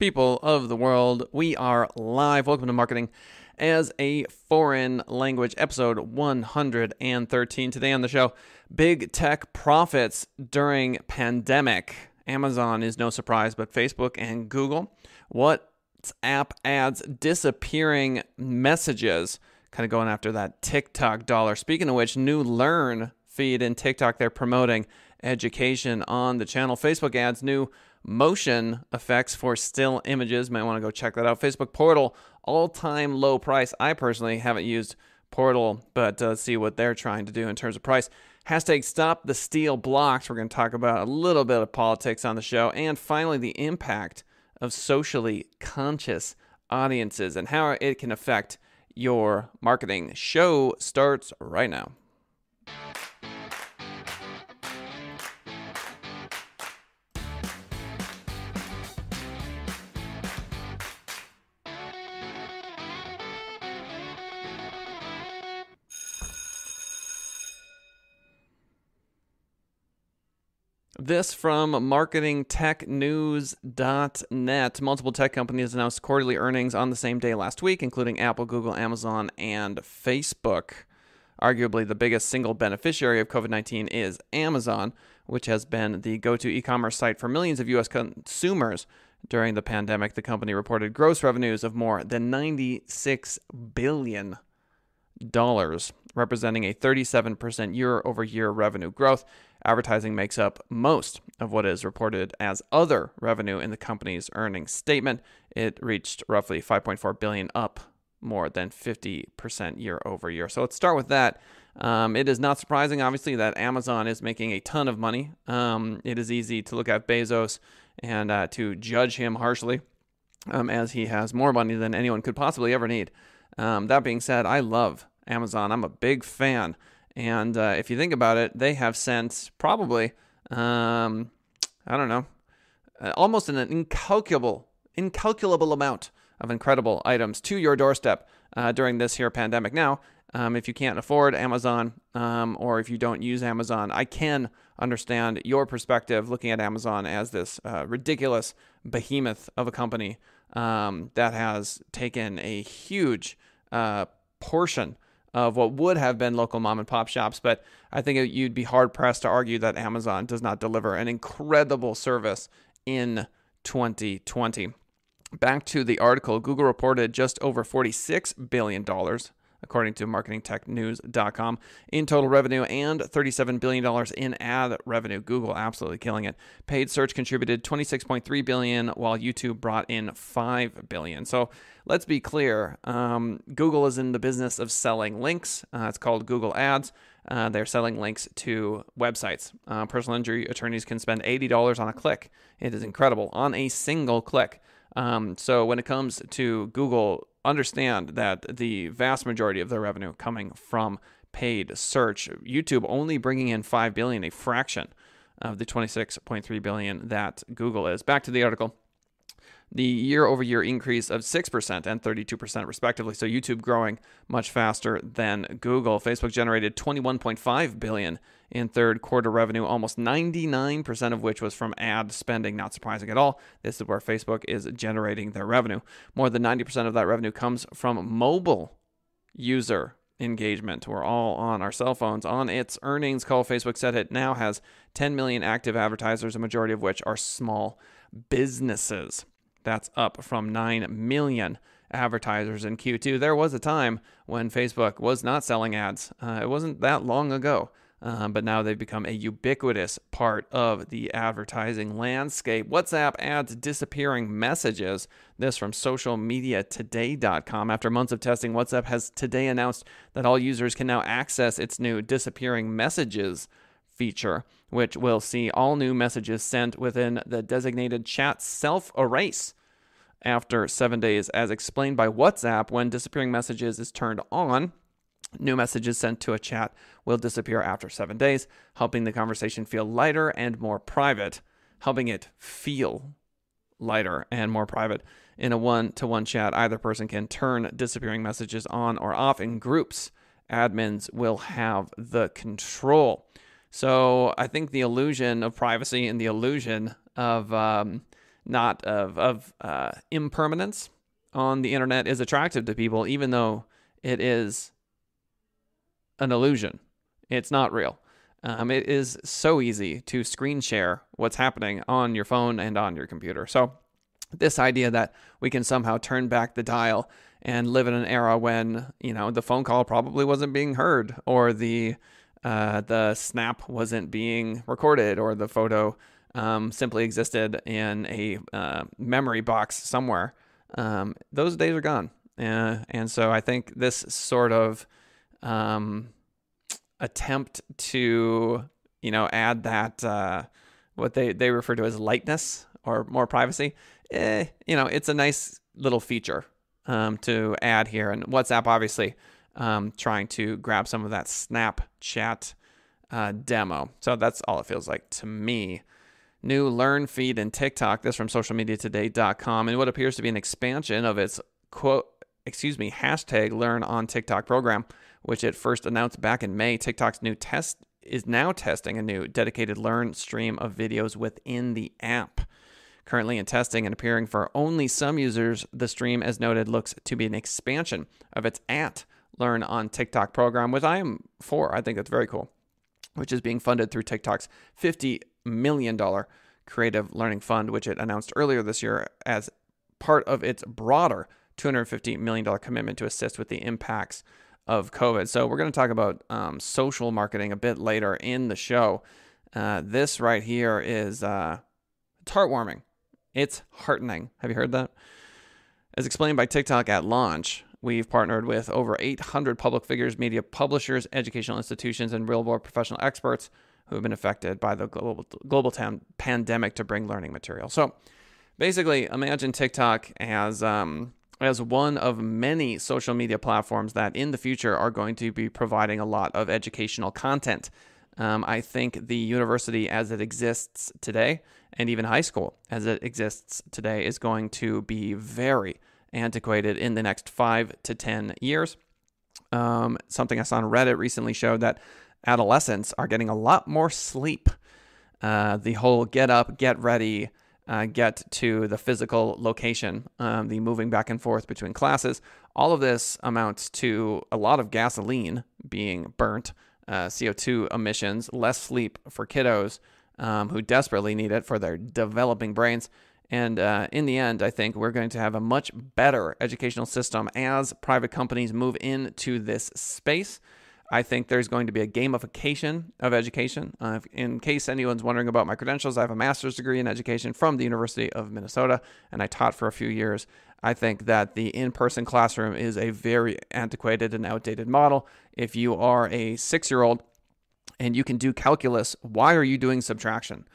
people of the world. We are live. Welcome to Marketing as a Foreign Language, episode 113. Today on the show, big tech profits during pandemic. Amazon is no surprise, but Facebook and Google. WhatsApp adds disappearing messages, kind of going after that TikTok dollar. Speaking of which, new Learn feed in TikTok, they're promoting education on the channel. Facebook adds new motion effects for still images. Might want to go check that out. Facebook Portal, all time low price. I personally haven't used Portal, but uh, let's see what they're trying to do in terms of price. Hashtag stop the steal blocks. We're going to talk about a little bit of politics on the show. And finally, the impact of socially conscious audiences and how it can affect your marketing. Show starts right now. This from marketingtechnews.net. Multiple tech companies announced quarterly earnings on the same day last week, including Apple, Google, Amazon, and Facebook. Arguably, the biggest single beneficiary of COVID 19 is Amazon, which has been the go to e commerce site for millions of U.S. consumers. During the pandemic, the company reported gross revenues of more than $96 billion representing a 37% year over year revenue growth. Advertising makes up most of what is reported as other revenue in the company's earnings statement. It reached roughly 5.4 billion, up more than 50% year over year. So let's start with that. Um, it is not surprising, obviously, that Amazon is making a ton of money. Um, it is easy to look at Bezos and uh, to judge him harshly, um, as he has more money than anyone could possibly ever need. Um, that being said, I love Amazon. I'm a big fan. And uh, if you think about it, they have sent probably, um, I don't know, uh, almost an incalculable, incalculable amount of incredible items to your doorstep uh, during this here pandemic. Now, um, if you can't afford Amazon um, or if you don't use Amazon, I can understand your perspective looking at Amazon as this uh, ridiculous behemoth of a company um, that has taken a huge uh, portion of what would have been local mom and pop shops. But I think you'd be hard pressed to argue that Amazon does not deliver an incredible service in 2020. Back to the article, Google reported just over $46 billion according to marketingtechnews.com, in total revenue and $37 billion in ad revenue. Google absolutely killing it. Paid search contributed 26.3 billion, while YouTube brought in 5 billion. So let's be clear. Um, Google is in the business of selling links. Uh, it's called Google Ads. Uh, they're selling links to websites. Uh, personal injury attorneys can spend $80 on a click. It is incredible on a single click. Um, so when it comes to Google understand that the vast majority of their revenue coming from paid search. YouTube only bringing in 5 billion, a fraction of the 26.3 billion that Google is. Back to the article the year over year increase of 6% and 32% respectively. So YouTube growing much faster than Google. Facebook generated 21.5 billion in third quarter revenue, almost 99% of which was from ad spending. Not surprising at all. This is where Facebook is generating their revenue. More than 90% of that revenue comes from mobile user engagement. We're all on our cell phones. On its earnings call, Facebook said it now has 10 million active advertisers, a majority of which are small businesses. That's up from 9 million advertisers in Q2. There was a time when Facebook was not selling ads. Uh, it wasn't that long ago. Uh, but now they've become a ubiquitous part of the advertising landscape. WhatsApp adds disappearing messages. This from socialmediatoday.com. After months of testing, WhatsApp has today announced that all users can now access its new disappearing messages feature, which will see all new messages sent within the designated chat self erase after seven days, as explained by WhatsApp. When disappearing messages is turned on, new messages sent to a chat will disappear after seven days, helping the conversation feel lighter and more private, helping it feel lighter and more private. In a one to one chat, either person can turn disappearing messages on or off in groups. Admins will have the control. So I think the illusion of privacy and the illusion of um, not of of uh, impermanence on the internet is attractive to people, even though it is an illusion. It's not real. Um, it is so easy to screen share what's happening on your phone and on your computer. So, this idea that we can somehow turn back the dial and live in an era when you know the phone call probably wasn't being heard, or the uh, the snap wasn't being recorded, or the photo um, simply existed in a uh, memory box somewhere. Um, those days are gone, uh, and so I think this sort of um, attempt to you know add that uh, what they they refer to as lightness or more privacy. Eh, you know, it's a nice little feature um, to add here, and WhatsApp obviously um, trying to grab some of that Snapchat uh, demo. So that's all it feels like to me. New Learn feed in TikTok. This from socialmediatoday.com, and what appears to be an expansion of its quote, excuse me, hashtag Learn on TikTok program which it first announced back in May, TikTok's new test is now testing a new dedicated Learn stream of videos within the app. Currently in testing and appearing for only some users, the stream, as noted, looks to be an expansion of its at Learn on TikTok program, which I am for. I think that's very cool, which is being funded through TikTok's $50 million Dollar creative learning fund, which it announced earlier this year as part of its broader $250 million commitment to assist with the impacts of COVID. So we're going to talk about um, social marketing a bit later in the show. Uh, this right here is uh, it's heartwarming. It's heartening. Have you heard that? As explained by TikTok at launch, we've partnered with over 800 public figures, media publishers, educational institutions, and real world professional experts who have been affected by the global global tam- pandemic to bring learning material. So basically, imagine TikTok as um, as one of many social media platforms that in the future are going to be providing a lot of educational content. Um, I think the university as it exists today, and even high school as it exists today, is going to be very antiquated in the next five to 10 years. Um, something I saw on Reddit recently showed that adolescents are getting a lot more sleep. Uh, the whole get up, get ready, uh, get to the physical location, um, the moving back and forth between classes. All of this amounts to a lot of gasoline being burnt, uh, CO2 emissions, less sleep for kiddos um, who desperately need it for their developing brains. And uh, in the end, I think we're going to have a much better educational system as private companies move into this space. I think there's going to be a gamification of education. Uh, in case anyone's wondering about my credentials, I have a master's degree in education from the University of Minnesota, and I taught for a few years. I think that the in person classroom is a very antiquated and outdated model. If you are a six year old and you can do calculus, why are you doing subtraction?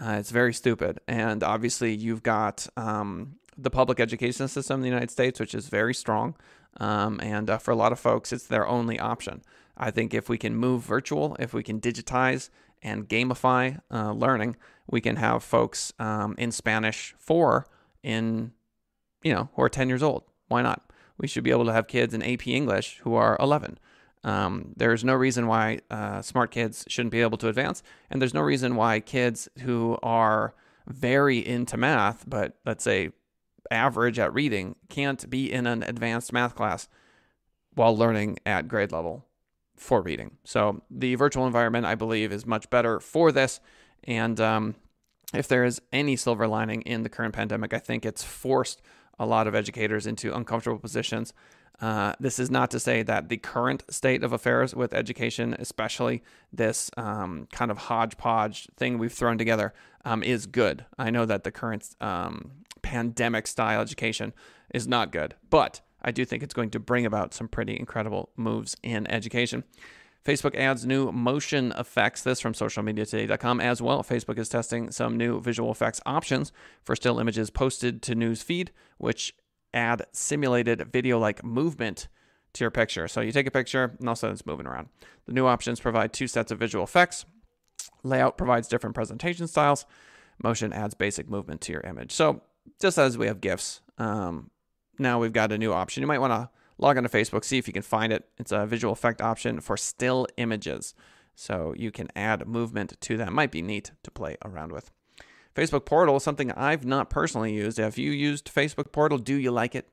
Uh, it's very stupid. And obviously, you've got um, the public education system in the United States, which is very strong. Um, and uh, for a lot of folks, it's their only option. I think if we can move virtual, if we can digitize and gamify uh, learning, we can have folks um, in Spanish four in, you know, who are 10 years old. Why not? We should be able to have kids in AP English who are 11. Um, there's no reason why uh, smart kids shouldn't be able to advance, and there's no reason why kids who are very into math, but let's say average at reading, can't be in an advanced math class while learning at grade level for reading. So the virtual environment, I believe, is much better for this. And um, if there is any silver lining in the current pandemic, I think it's forced a lot of educators into uncomfortable positions. Uh, this is not to say that the current state of affairs with education, especially this um, kind of hodgepodge thing we've thrown together, um, is good. I know that the current um, pandemic style education is not good, but I do think it's going to bring about some pretty incredible moves in education. Facebook adds new motion effects. This from socialmediatoday.com as well. Facebook is testing some new visual effects options for still images posted to news feed, which add simulated video like movement to your picture. So you take a picture and all of a sudden it's moving around. The new options provide two sets of visual effects. Layout provides different presentation styles. Motion adds basic movement to your image. So just as we have GIFs, um, now we've got a new option. You might want to log onto Facebook, see if you can find it. It's a visual effect option for still images. So you can add movement to that. Might be neat to play around with. Facebook Portal is something I've not personally used. If you used Facebook Portal, do you like it?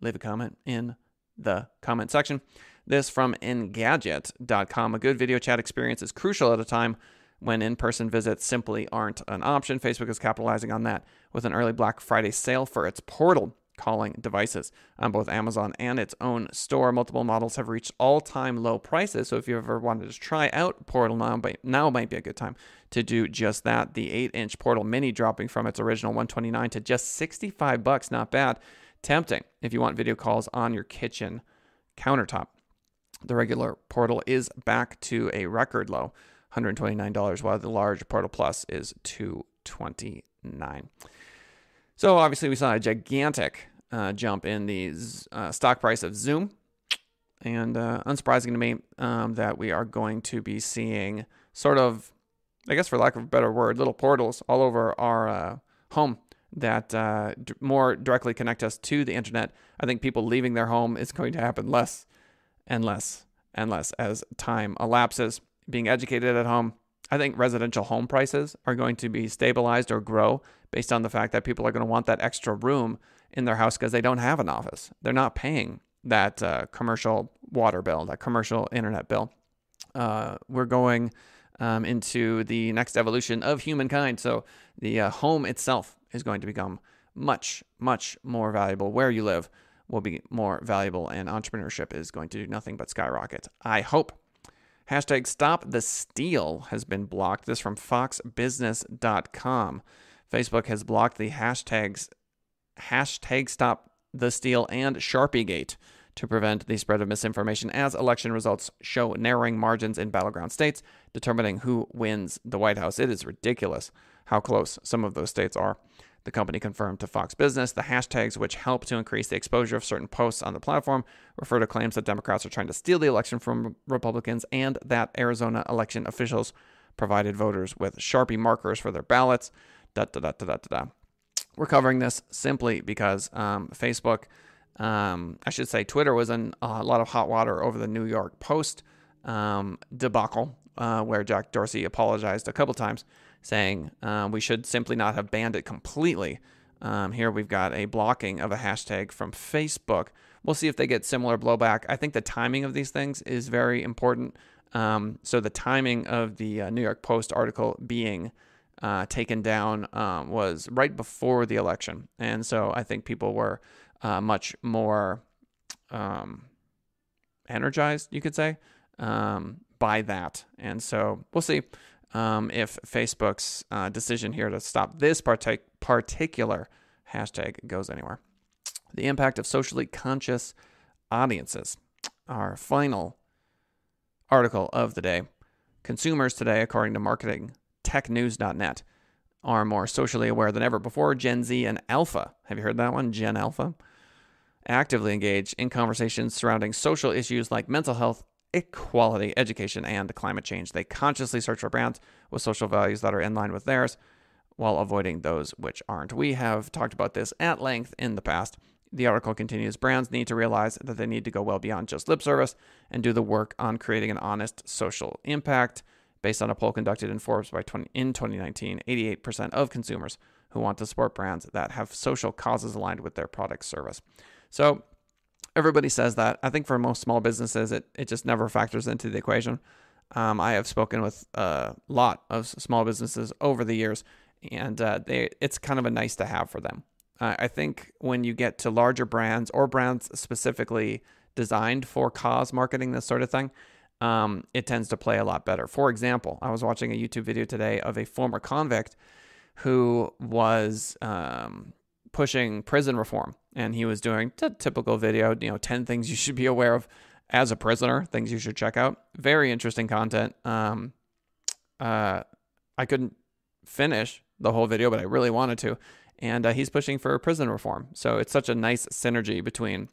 Leave a comment in the comment section. This from Engadget.com. A good video chat experience is crucial at a time when in person visits simply aren't an option. Facebook is capitalizing on that with an early Black Friday sale for its portal calling devices on both Amazon and its own store. Multiple models have reached all-time low prices. So if you ever wanted to try out Portal now, now might be a good time to do just that. The 8-inch Portal Mini dropping from its original 129 to just 65 bucks, not bad. Tempting if you want video calls on your kitchen countertop. The regular Portal is back to a record low, $129, while the large Portal Plus is 229. So obviously, we saw a gigantic uh, jump in the uh, stock price of Zoom, and uh, unsurprising to me um, that we are going to be seeing sort of, I guess, for lack of a better word, little portals all over our uh, home that uh, d- more directly connect us to the internet. I think people leaving their home is going to happen less and less and less as time elapses. Being educated at home I think residential home prices are going to be stabilized or grow based on the fact that people are going to want that extra room in their house because they don't have an office. They're not paying that uh, commercial water bill, that commercial internet bill. Uh, we're going um, into the next evolution of humankind. So the uh, home itself is going to become much, much more valuable. Where you live will be more valuable, and entrepreneurship is going to do nothing but skyrocket. I hope. Hashtag stop the steal has been blocked. This from foxbusiness.com. Facebook has blocked the hashtags hashtag stop the steal and Sharpiegate to prevent the spread of misinformation as election results show narrowing margins in battleground states, determining who wins the White House. It is ridiculous how close some of those states are. The company confirmed to Fox Business the hashtags which help to increase the exposure of certain posts on the platform refer to claims that Democrats are trying to steal the election from Republicans and that Arizona election officials provided voters with Sharpie markers for their ballots. Da, da, da, da, da, da. We're covering this simply because um, Facebook, um, I should say Twitter, was in a lot of hot water over the New York Post um, debacle, uh, where Jack Dorsey apologized a couple times saying uh, we should simply not have banned it completely. Um, here we've got a blocking of a hashtag from Facebook. We'll see if they get similar blowback. I think the timing of these things is very important. Um, so the timing of the uh, New York Post article being uh, taken down um, was right before the election, and so I think people were uh, much more um, energized, you could say, um, by that. And so we'll see um, if Facebook's uh, decision here to stop this partic- particular hashtag goes anywhere. The impact of socially conscious audiences. Our final article of the day. Consumers today, according to marketingtechnews.net, are more socially aware than ever before. Gen Z and Alpha, have you heard that one? Gen Alpha? Actively engage in conversations surrounding social issues like mental health, equality, education, and climate change. They consciously search for brands with social values that are in line with theirs while avoiding those which aren't. We have talked about this at length in the past. The article continues Brands need to realize that they need to go well beyond just lip service and do the work on creating an honest social impact. Based on a poll conducted in Forbes by 20, in 2019, 88% of consumers who want to support brands that have social causes aligned with their product service. So, everybody says that. I think for most small businesses, it, it just never factors into the equation. Um, I have spoken with a lot of small businesses over the years, and uh, they it's kind of a nice to have for them. Uh, I think when you get to larger brands or brands specifically designed for cause marketing, this sort of thing, um, it tends to play a lot better. For example, I was watching a YouTube video today of a former convict who was um, pushing prison reform and he was doing a typical video, you know, 10 things you should be aware of as a prisoner, things you should check out. Very interesting content. Um, uh, I couldn't finish the whole video, but I really wanted to. And uh, he's pushing for prison reform. So it's such a nice synergy between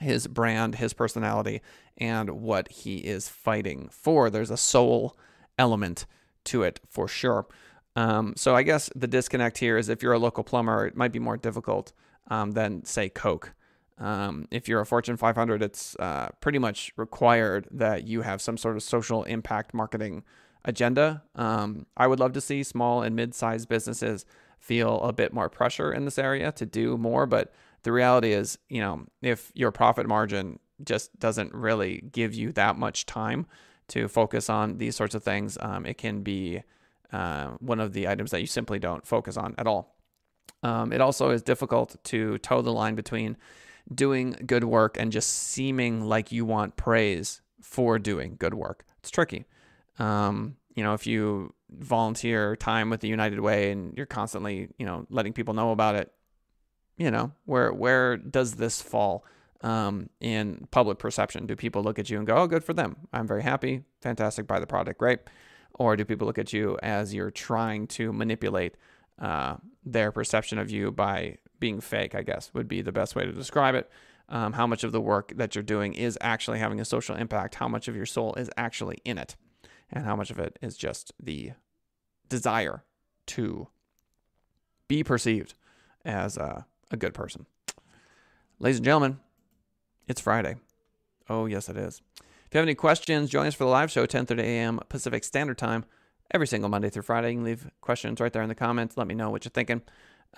his brand, his personality, and what he is fighting for. There's a soul element to it for sure. Um, so I guess the disconnect here is if you're a local plumber, it might be more difficult um, than say Coke. Um, if you're a Fortune 500, it's uh, pretty much required that you have some sort of social impact marketing agenda. Um, I would love to see small and mid sized businesses feel a bit more pressure in this area to do more. But the reality is, you know, if your profit margin just doesn't really give you that much time to focus on these sorts of things, um, it can be uh, one of the items that you simply don't focus on at all. Um, it also is difficult to toe the line between doing good work and just seeming like you want praise for doing good work. It's tricky. Um, you know, if you volunteer time with the United Way and you're constantly, you know, letting people know about it, you know, where where does this fall um, in public perception? Do people look at you and go, "Oh, good for them. I'm very happy. Fantastic. Buy the product. Great." Or do people look at you as you're trying to manipulate uh, their perception of you by being fake? I guess would be the best way to describe it. Um, how much of the work that you're doing is actually having a social impact? How much of your soul is actually in it? And how much of it is just the desire to be perceived as a, a good person? Ladies and gentlemen, it's Friday. Oh, yes, it is. If you have any questions, join us for the live show, 10:30 a.m. Pacific Standard Time, every single Monday through Friday. You can leave questions right there in the comments. Let me know what you're thinking.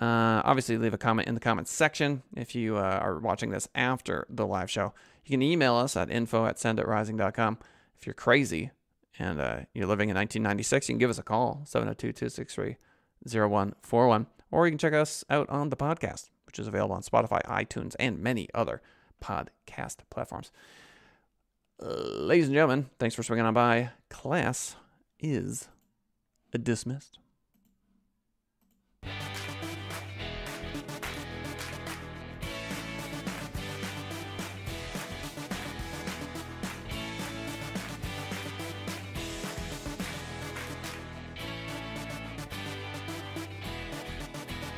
Uh, obviously, leave a comment in the comments section if you uh, are watching this after the live show. You can email us at info at senditrising.com. If you're crazy and uh, you're living in 1996, you can give us a call, 702 263 0141. Or you can check us out on the podcast, which is available on Spotify, iTunes, and many other podcast platforms. ladies and gentlemen, thanks for swinging on by. Class is dismissed.